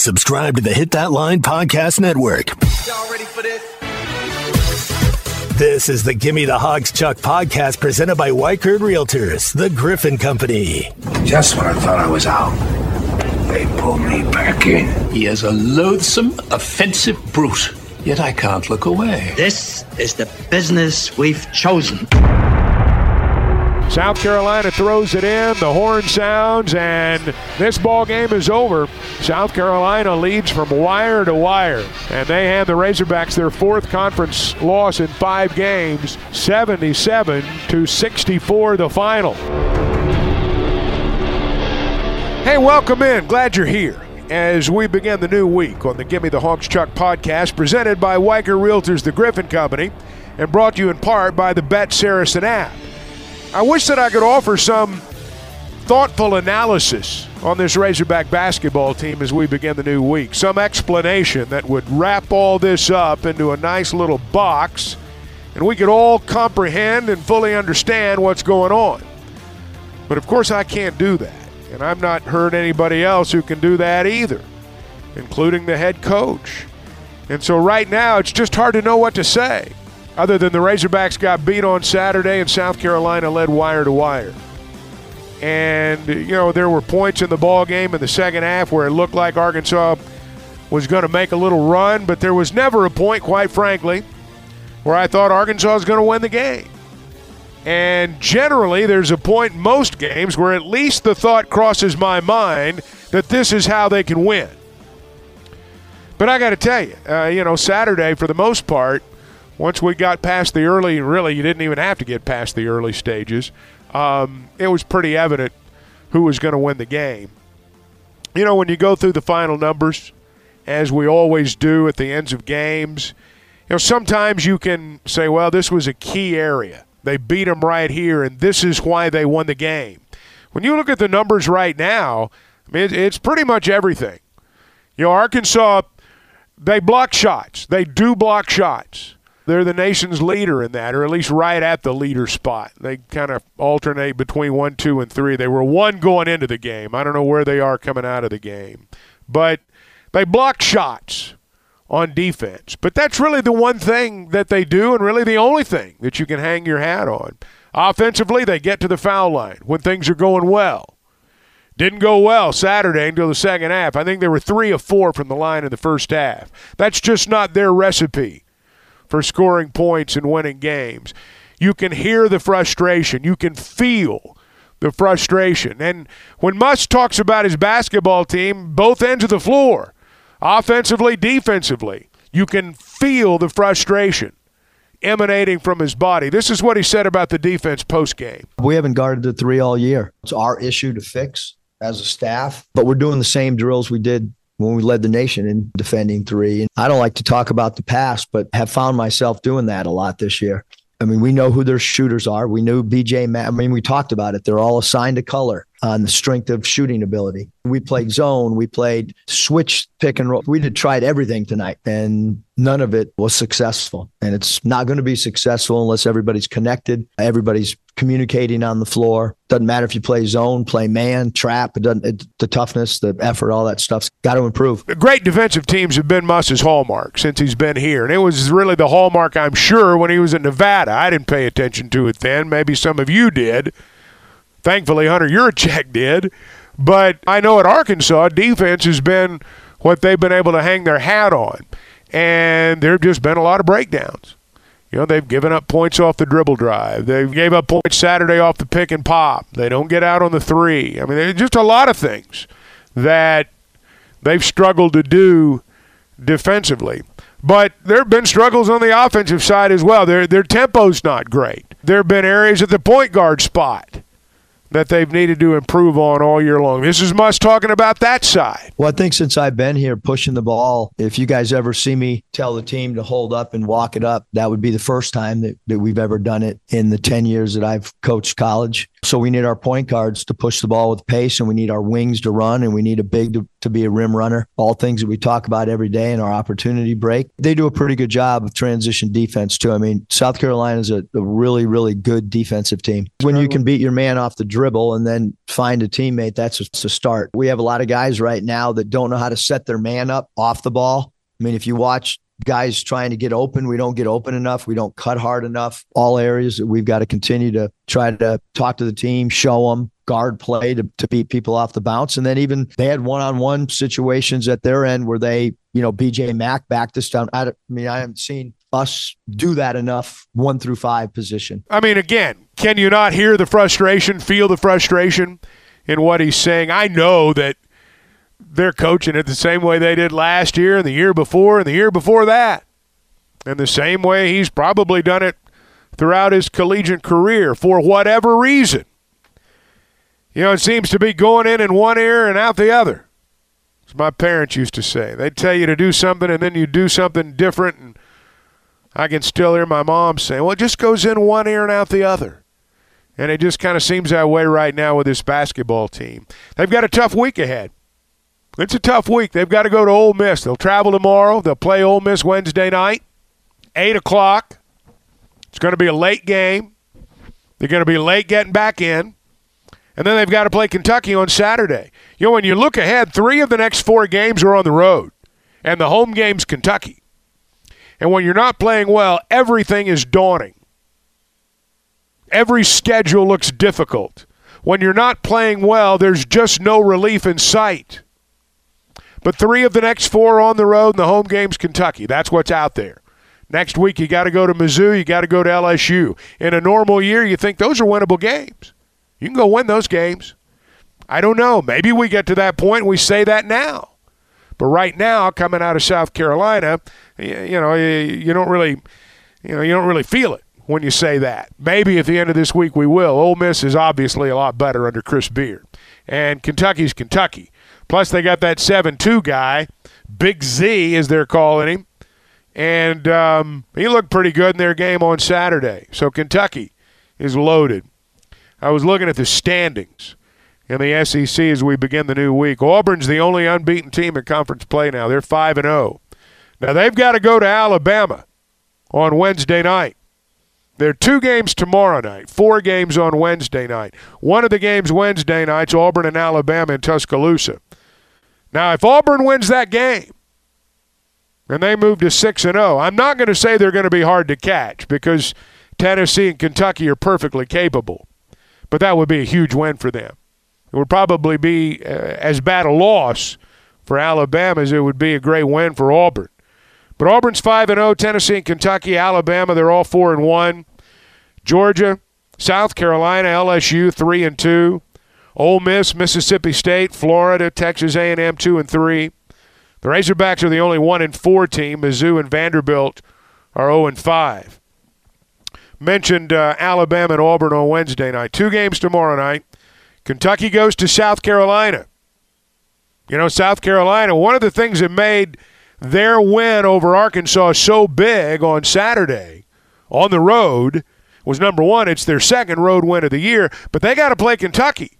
Subscribe to the Hit That Line Podcast Network. Y'all ready for this? This is the Gimme the Hogs Chuck podcast presented by Weichert Realtors, the Griffin Company. Just when I thought I was out, they pulled me back in. He is a loathsome, offensive brute, yet I can't look away. This is the business we've chosen. South Carolina throws it in, the horn sounds, and this ball game is over. South Carolina leads from wire to wire, and they hand the Razorbacks their fourth conference loss in five games, 77 to 64, the final. Hey, welcome in. Glad you're here as we begin the new week on the Gimme the Hogs Chuck podcast, presented by Weichert Realtors, the Griffin Company, and brought to you in part by the Bet Saracen app. I wish that I could offer some thoughtful analysis on this Razorback basketball team as we begin the new week. Some explanation that would wrap all this up into a nice little box and we could all comprehend and fully understand what's going on. But of course, I can't do that. And I've not heard anybody else who can do that either, including the head coach. And so right now, it's just hard to know what to say other than the Razorbacks got beat on Saturday and South Carolina led wire to wire. And you know there were points in the ball game in the second half where it looked like Arkansas was going to make a little run, but there was never a point, quite frankly, where I thought Arkansas was going to win the game. And generally, there's a point in most games where at least the thought crosses my mind that this is how they can win. But I got to tell you, uh, you know, Saturday, for the most part, once we got past the early, really, you didn't even have to get past the early stages. Um, it was pretty evident who was going to win the game. You know, when you go through the final numbers, as we always do at the ends of games, you know, sometimes you can say, well, this was a key area. They beat them right here, and this is why they won the game. When you look at the numbers right now, I mean, it's pretty much everything. You know, Arkansas, they block shots. They do block shots they're the nation's leader in that, or at least right at the leader spot. They kind of alternate between one, two, and three. They were one going into the game. I don't know where they are coming out of the game, but they block shots on defense. But that's really the one thing that they do, and really the only thing that you can hang your hat on. Offensively, they get to the foul line when things are going well. Didn't go well Saturday until the second half. I think they were three of four from the line in the first half. That's just not their recipe for scoring points and winning games. You can hear the frustration. You can feel the frustration. And when Muss talks about his basketball team, both ends of the floor, offensively, defensively, you can feel the frustration emanating from his body. This is what he said about the defense post game. We haven't guarded the three all year. It's our issue to fix as a staff, but we're doing the same drills we did when we led the nation in defending three. And I don't like to talk about the past, but have found myself doing that a lot this year. I mean, we know who their shooters are. We knew BJ Mack. I mean, we talked about it. They're all assigned a color Uh, on the strength of shooting ability. We played zone, we played switch pick and roll. We did tried everything tonight and none of it was successful. And it's not going to be successful unless everybody's connected, everybody's communicating on the floor. Doesn't matter if you play zone, play man, trap, it doesn't it, the toughness, the effort, all that stuff's got to improve. Great defensive teams have been Muss's hallmark since he's been here. And it was really the hallmark, I'm sure, when he was in Nevada. I didn't pay attention to it then. Maybe some of you did. Thankfully, Hunter Yurachek did. But I know at Arkansas, defense has been what they've been able to hang their hat on. And there have just been a lot of breakdowns. You know, they've given up points off the dribble drive. They gave up points Saturday off the pick and pop. They don't get out on the three. I mean, there's just a lot of things that they've struggled to do defensively. But there have been struggles on the offensive side as well. Their their tempo's not great. There have been areas at the point guard spot that they've needed to improve on all year long. This is Muss talking about that side. Well, I think since I've been here pushing the ball, if you guys ever see me tell the team to hold up and walk it up, that would be the first time that, that we've ever done it in the 10 years that I've coached college. So we need our point guards to push the ball with pace, and we need our wings to run, and we need a big to, to be a rim runner. All things that we talk about every day in our opportunity break. They do a pretty good job of transition defense, too. I mean, South Carolina is a, a really, really good defensive team. When you can beat your man off the dribble, dribble and then find a teammate. That's a, a start. We have a lot of guys right now that don't know how to set their man up off the ball. I mean, if you watch guys trying to get open, we don't get open enough. We don't cut hard enough. All areas that we've got to continue to try to talk to the team, show them guard play to, to beat people off the bounce. And then even they had one on one situations at their end where they, you know, BJ Mack backed us down. I, I mean, I haven't seen us do that enough one through five position. I mean, again, can you not hear the frustration, feel the frustration in what he's saying? I know that they're coaching it the same way they did last year and the year before and the year before that. And the same way he's probably done it throughout his collegiate career for whatever reason. You know, it seems to be going in in one ear and out the other. As my parents used to say. They'd tell you to do something and then you do something different. And I can still hear my mom saying, well, it just goes in one ear and out the other. And it just kind of seems that way right now with this basketball team. They've got a tough week ahead. It's a tough week. They've got to go to Ole Miss. They'll travel tomorrow. They'll play Ole Miss Wednesday night, 8 o'clock. It's going to be a late game. They're going to be late getting back in. And then they've got to play Kentucky on Saturday. You know, when you look ahead, three of the next four games are on the road, and the home game's Kentucky. And when you're not playing well, everything is daunting. Every schedule looks difficult. When you're not playing well, there's just no relief in sight. But three of the next four on the road, and the home game's Kentucky. That's what's out there. Next week, you got to go to Mizzou, you got to go to LSU. In a normal year, you think those are winnable games. You can go win those games. I don't know. Maybe we get to that point and we say that now. But right now, coming out of South Carolina, you know, you don't really, you know, you don't really feel it when you say that. Maybe at the end of this week we will. Ole Miss is obviously a lot better under Chris Beard, and Kentucky's Kentucky. Plus, they got that seven-two guy, Big Z, as they're calling him, and um, he looked pretty good in their game on Saturday. So Kentucky is loaded. I was looking at the standings in the SEC as we begin the new week. Auburn's the only unbeaten team in conference play now. They're 5 and 0. Now they've got to go to Alabama on Wednesday night. There are two games tomorrow night, four games on Wednesday night. One of the games Wednesday night's Auburn and Alabama in Tuscaloosa. Now, if Auburn wins that game and they move to 6 and 0, I'm not going to say they're going to be hard to catch because Tennessee and Kentucky are perfectly capable but that would be a huge win for them. It would probably be uh, as bad a loss for Alabama as it would be a great win for Auburn. But Auburn's 5 and 0, Tennessee and Kentucky, Alabama, they're all 4 and 1. Georgia, South Carolina, LSU 3 and 2. Ole Miss, Mississippi State, Florida, Texas A&M 2 and 3. The Razorbacks are the only 1 and 4 team. Mizzou and Vanderbilt are 0 and 5 mentioned uh, Alabama and Auburn on Wednesday night. Two games tomorrow night. Kentucky goes to South Carolina. You know, South Carolina, one of the things that made their win over Arkansas so big on Saturday on the road was number one, it's their second road win of the year, but they got to play Kentucky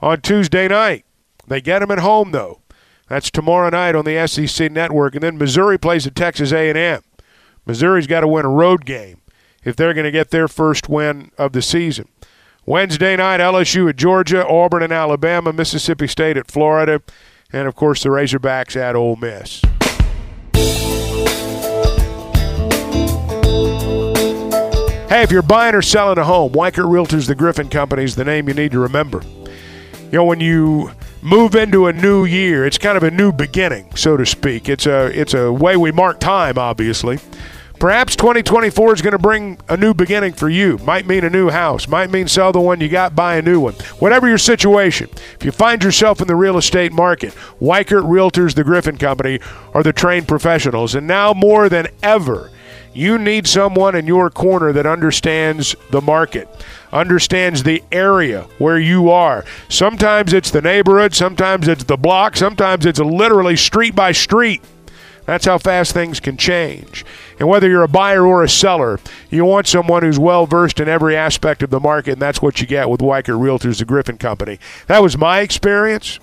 on Tuesday night. They get them at home, though. That's tomorrow night on the SEC network. And then Missouri plays at Texas A&M. Missouri's got to win a road game if they're going to get their first win of the season. Wednesday night, LSU at Georgia, Auburn and Alabama, Mississippi State at Florida, and of course the Razorbacks at Ole Miss. Hey, if you're buying or selling a home, Weichert Realtors, the Griffin Company, is the name you need to remember. You know, when you move into a new year, it's kind of a new beginning, so to speak. It's a it's a way we mark time, obviously. Perhaps 2024 is going to bring a new beginning for you. Might mean a new house, might mean sell the one you got, buy a new one. Whatever your situation, if you find yourself in the real estate market, Weichert Realtors, the Griffin Company, are the trained professionals. And now more than ever, you need someone in your corner that understands the market, understands the area where you are. Sometimes it's the neighborhood, sometimes it's the block, sometimes it's literally street by street. That's how fast things can change. And whether you're a buyer or a seller, you want someone who's well versed in every aspect of the market, and that's what you get with Weichert Realtors, the Griffin Company. That was my experience.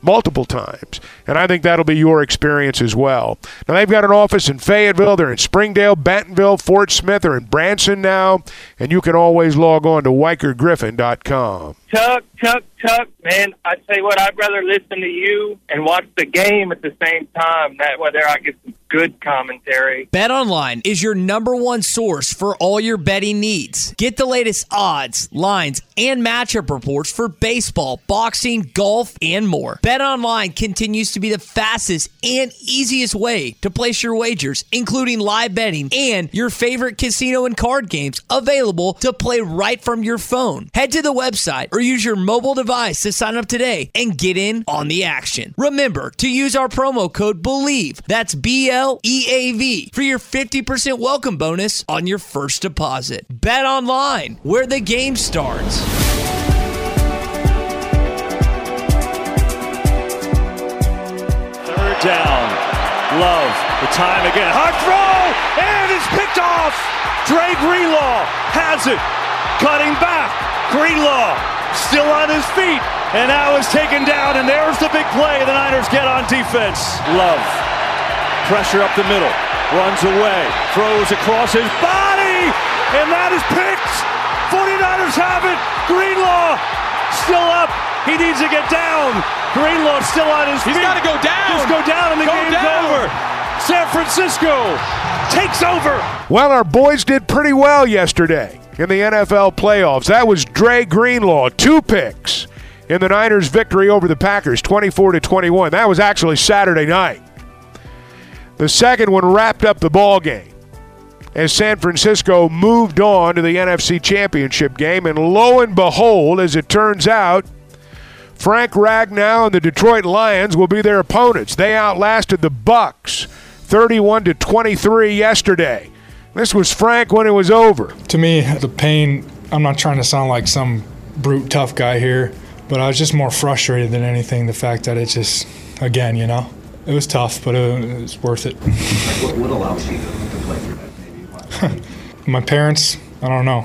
multiple times. And I think that'll be your experience as well. Now, they've got an office in Fayetteville, they're in Springdale, Bentonville, Fort Smith, they're in Branson now. And you can always log on to WeichertGriffin.com. Chuck, Chuck, Chuck, man, I tell you what, I'd rather listen to you and watch the game at the same time. That way, there I get some good commentary. Bet Online is your number one source for all your betting needs. Get the latest odds, lines, and matchup reports for baseball, boxing, golf, and more. Bet Online continues to be the fastest and easiest way to place your wagers, including live betting and your favorite casino and card games available to play right from your phone. Head to the website or use your mobile device to sign up today and get in on the action. Remember to use our promo code BLEAV. That's B L E A V for your 50% welcome bonus on your first deposit. Bet online where the game starts. Third down. Love. The time again. Hard throw! And it's picked off! Dre Greenlaw has it. Cutting back. Greenlaw still on his feet. And now is taken down. And there's the big play the Niners get on defense. Love. Pressure up the middle. Runs away. Throws across his body. And that is picked. 49ers have it. Greenlaw still up. He needs to get down. Greenlaw still on his feet. He's got to go down. Just go down and the Go game's down. over. San Francisco takes over. Well, our boys did pretty well yesterday in the NFL playoffs. That was Dre Greenlaw, two picks in the Niners' victory over the Packers, 24 to 21. That was actually Saturday night. The second one wrapped up the ball game as San Francisco moved on to the NFC Championship game, and lo and behold, as it turns out, Frank Ragnow and the Detroit Lions will be their opponents. They outlasted the Bucs 31 to 23 yesterday. This was Frank when it was over. To me, the pain, I'm not trying to sound like some brute tough guy here, but I was just more frustrated than anything. The fact that it just, again, you know, it was tough, but it, it was worth it. What, what allows you to, to play through that? Maybe? My parents, I don't know.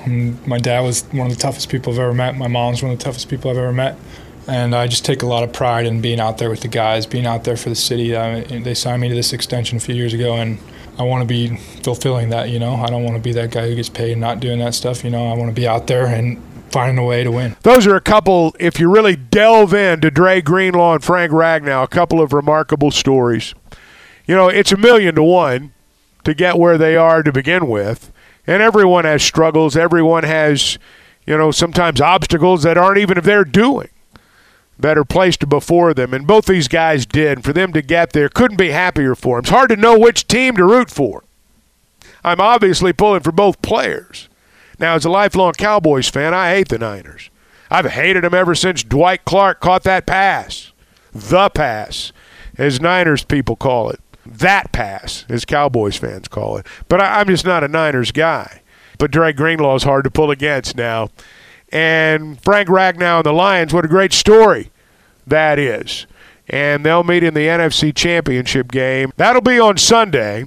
My dad was one of the toughest people I've ever met. My mom's one of the toughest people I've ever met. And I just take a lot of pride in being out there with the guys, being out there for the city. I they signed me to this extension a few years ago, and I want to be fulfilling that. You know, I don't want to be that guy who gets paid not doing that stuff. You know, I want to be out there and finding a way to win. Those are a couple, if you really delve into Dre Greenlaw and Frank Ragnow, a couple of remarkable stories. You know, it's a million to one to get where they are to begin with. And everyone has struggles. Everyone has, you know, sometimes obstacles that aren't even of their doing that are placed before them. And both these guys did. And for them to get there, couldn't be happier for them. It's hard to know which team to root for. I'm obviously pulling for both players. Now, as a lifelong Cowboys fan, I hate the Niners. I've hated them ever since Dwight Clark caught that pass. The pass, as Niners people call it. That pass, as Cowboys fans call it. But I, I'm just not a Niners guy. But Dre Greenlaw is hard to pull against now. And Frank Ragnow and the Lions, what a great story that is. And they'll meet in the NFC Championship game. That'll be on Sunday.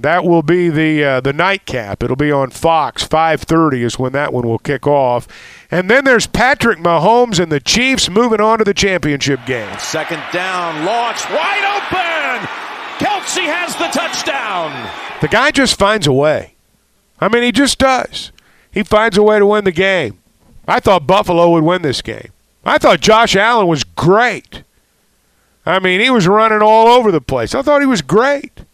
That will be the uh, the nightcap. It'll be on Fox. 5:30 is when that one will kick off. And then there's Patrick Mahomes and the Chiefs moving on to the championship game. Second down, launch wide open. Kelce has the touchdown. The guy just finds a way. I mean, he just does. He finds a way to win the game. I thought Buffalo would win this game. I thought Josh Allen was great. I mean, he was running all over the place. I thought he was great.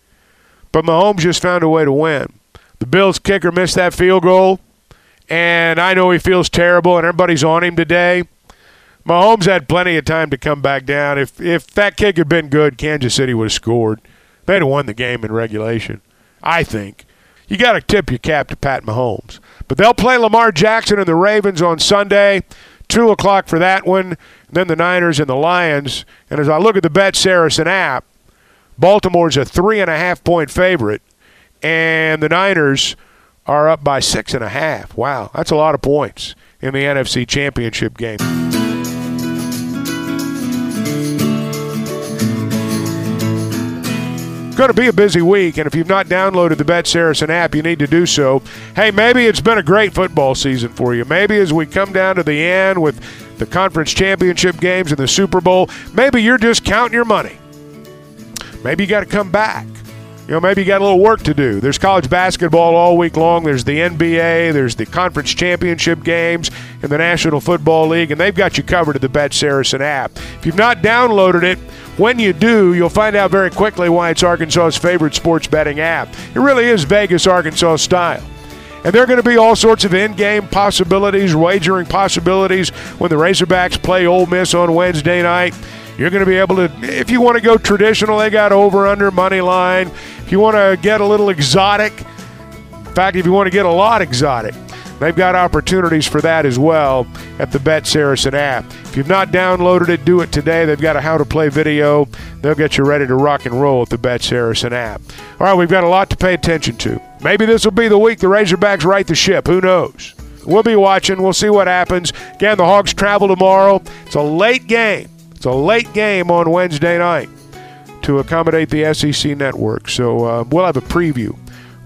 But Mahomes just found a way to win. The Bills kicker missed that field goal, and I know he feels terrible, and everybody's on him today. Mahomes had plenty of time to come back down. If if that kick had been good, Kansas City would have scored. They'd have won the game in regulation. I think. You got to tip your cap to Pat Mahomes. But they'll play Lamar Jackson and the Ravens on Sunday, 2 o'clock for that one. Then the Niners and the Lions. And as I look at the Bet Saracen app, Baltimore's a three and a half point favorite, and the Niners are up by six and a half. Wow, that's a lot of points in the NFC Championship game. Going to be a busy week, and if you've not downloaded the Bet Saracen app, you need to do so. Hey, maybe it's been a great football season for you. Maybe as we come down to the end with the conference championship games and the Super Bowl. Maybe you're just counting your money. Maybe you got to come back. You know, maybe you got a little work to do. There's college basketball all week long. There's the NBA. There's the conference championship games in the National Football League, and they've got you covered at the Bet Saracen app. If you've not downloaded it, when you do, you'll find out very quickly why it's Arkansas's favorite sports betting app. It really is Vegas, Arkansas style. And there are going to be all sorts of in-game possibilities, wagering possibilities when the Razorbacks play Ole Miss on Wednesday night. You're going to be able to, if you want to go traditional, they got over under money line. If you want to get a little exotic, in fact, if you want to get a lot exotic, they've got opportunities for that as well at the Bet Saracen app. If you've not downloaded it, do it today. They've got a how to play video. They'll get you ready to rock and roll at the Bet Saracen app. All right, we've got a lot to pay attention to. Maybe this will be the week the Razorbacks right the ship. Who knows? We'll be watching. We'll see what happens. Again, the Hogs travel tomorrow. It's a late game. It's a late game on Wednesday night to accommodate the SEC network. So uh, we'll have a preview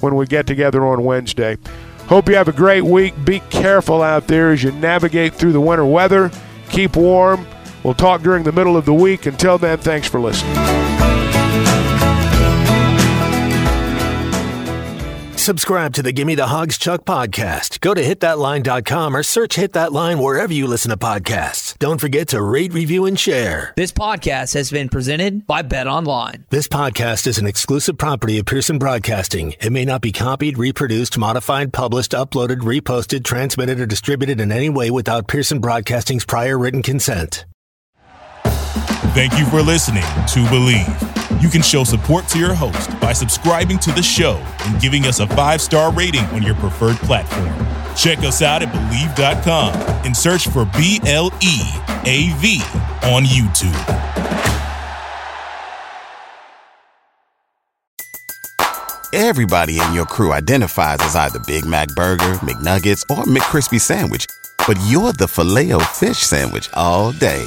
when we get together on Wednesday. Hope you have a great week. Be careful out there as you navigate through the winter weather. Keep warm. We'll talk during the middle of the week. Until then, thanks for listening. Subscribe to the Gimme the Hogs Chuck podcast. Go to hitthatline.com or search Hit That Line wherever you listen to podcasts. Don't forget to rate, review, and share. This podcast has been presented by Bet Online. This podcast is an exclusive property of Pearson Broadcasting. It may not be copied, reproduced, modified, published, uploaded, reposted, transmitted, or distributed in any way without Pearson Broadcasting's prior written consent. Thank you for listening to Bleav. You can show support to your host by subscribing to the show and giving us a five star rating on your preferred platform. Check us out at Bleav.com and search for B L E A V on YouTube. Everybody in your crew identifies as either Big Mac Burger, McNuggets, or McCrispy Sandwich, but you're the filet fish Sandwich all day.